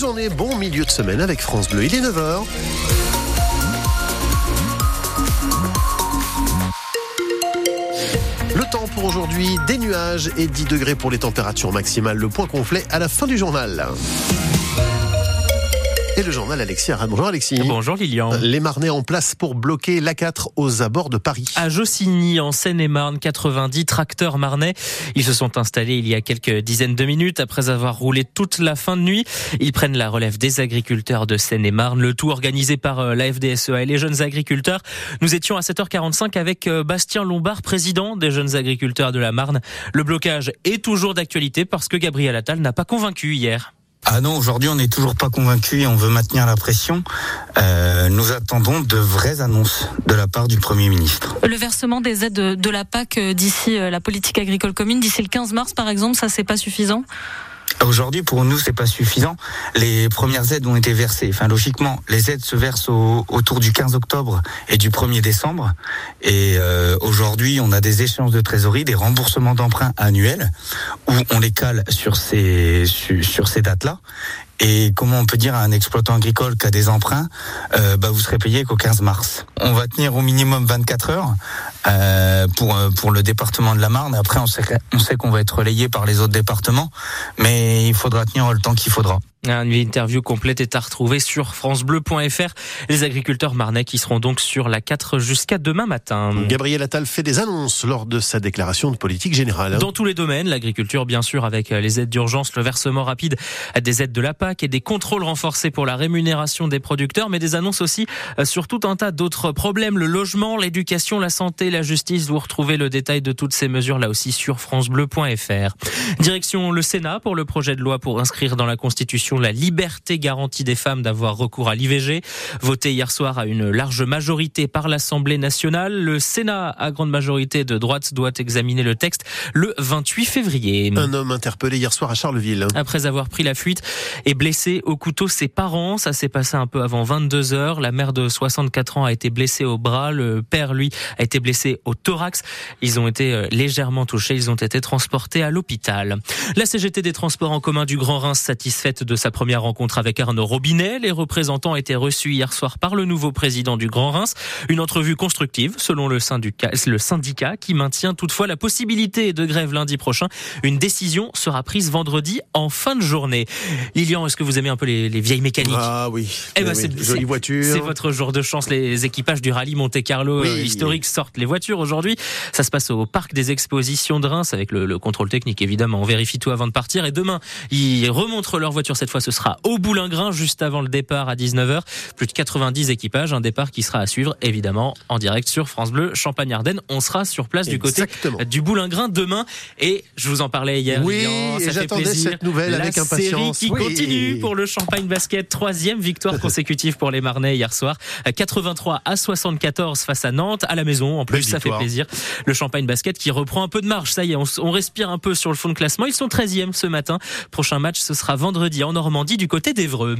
journée, bon milieu de semaine avec France Bleu. Il est 9h. Le temps pour aujourd'hui, des nuages et 10 degrés pour les températures maximales. Le point complet à la fin du journal. Et le journal Alexis Arad. Bonjour Alexis. Bonjour Lilian. Les Marnais en place pour bloquer l'A4 aux abords de Paris. À Jossigny, en Seine-et-Marne, 90 tracteurs marnais. Ils se sont installés il y a quelques dizaines de minutes après avoir roulé toute la fin de nuit. Ils prennent la relève des agriculteurs de Seine-et-Marne. Le tout organisé par euh, la FDSEA et les jeunes agriculteurs. Nous étions à 7h45 avec euh, Bastien Lombard, président des jeunes agriculteurs de la Marne. Le blocage est toujours d'actualité parce que Gabriel Attal n'a pas convaincu hier. Ah non, aujourd'hui on n'est toujours pas convaincu et on veut maintenir la pression. Euh, nous attendons de vraies annonces de la part du Premier ministre. Le versement des aides de la PAC euh, d'ici euh, la politique agricole commune, d'ici le 15 mars par exemple, ça c'est pas suffisant? Aujourd'hui, pour nous, c'est pas suffisant. Les premières aides ont été versées. Enfin, logiquement, les aides se versent autour du 15 octobre et du 1er décembre. Et euh, aujourd'hui, on a des échéances de trésorerie, des remboursements d'emprunts annuels, où on les cale sur ces sur ces dates-là. Et comment on peut dire à un exploitant agricole qui a des emprunts, euh, bah vous serez payé qu'au 15 mars. On va tenir au minimum 24 heures euh, pour euh, pour le département de la Marne. Après, on sait on sait qu'on va être relayé par les autres départements, mais il faudra tenir le temps qu'il faudra. Une interview complète est à retrouver sur francebleu.fr. Les agriculteurs marnais qui seront donc sur la 4 jusqu'à demain matin. Gabriel Attal fait des annonces lors de sa déclaration de politique générale. Dans tous les domaines, l'agriculture bien sûr avec les aides d'urgence, le versement rapide des aides de la PAC et des contrôles renforcés pour la rémunération des producteurs, mais des annonces aussi sur tout un tas d'autres problèmes, le logement, l'éducation, la santé, la justice. Vous retrouvez le détail de toutes ces mesures là aussi sur francebleu.fr. Direction le Sénat pour le projet de loi pour inscrire dans la Constitution la liberté garantie des femmes d'avoir recours à l'IVG. Voté hier soir à une large majorité par l'Assemblée nationale, le Sénat à grande majorité de droite doit examiner le texte le 28 février. Un homme interpellé hier soir à Charleville. Après avoir pris la fuite et blessé au couteau ses parents, ça s'est passé un peu avant 22 heures. La mère de 64 ans a été blessée au bras, le père lui a été blessé au thorax. Ils ont été euh, légèrement touchés, ils ont été transportés à l'hôpital. La CGT des transports en commun du Grand Reims satisfaite de sa première rencontre avec Arnaud Robinet. Les représentants étaient reçus hier soir par le nouveau président du Grand Reims. Une entrevue constructive, selon le syndicat, le syndicat qui maintient toutefois la possibilité de grève lundi prochain. Une décision sera prise vendredi en fin de journée. Lilian, est-ce que vous aimez un peu les, vieilles mécaniques? Ah oui. Eh ben, c'est jolie voiture. C'est votre jour de chance. Les équipages du rallye Monte Carlo euh, historique sortent les voitures aujourd'hui. Ça se passe au parc des expositions de Reims avec le, le contrôle technique évidemment. On vérifie tout avant de partir et demain ils remontrent leur voiture cette fois ce sera au Boulingrin juste avant le départ à 19h. Plus de 90 équipages, un départ qui sera à suivre évidemment en direct sur France Bleu Champagne-Ardenne. On sera sur place du côté du Boulingrin demain et je vous en parlais hier. Oui, ça fait plaisir. cette nouvelle La avec impatience. série qui continue pour le Champagne Basket, troisième victoire consécutive pour les Marnais hier soir, 83 à 74 face à Nantes à la maison. En plus, ça fait plaisir. Le Champagne Basket qui reprend un peu de marche. Ça y est, on, on respire un peu sur le fond de classement. Ils sont 13e ce matin. Prochain match, ce sera vendredi en Normandie du côté d'Evreux.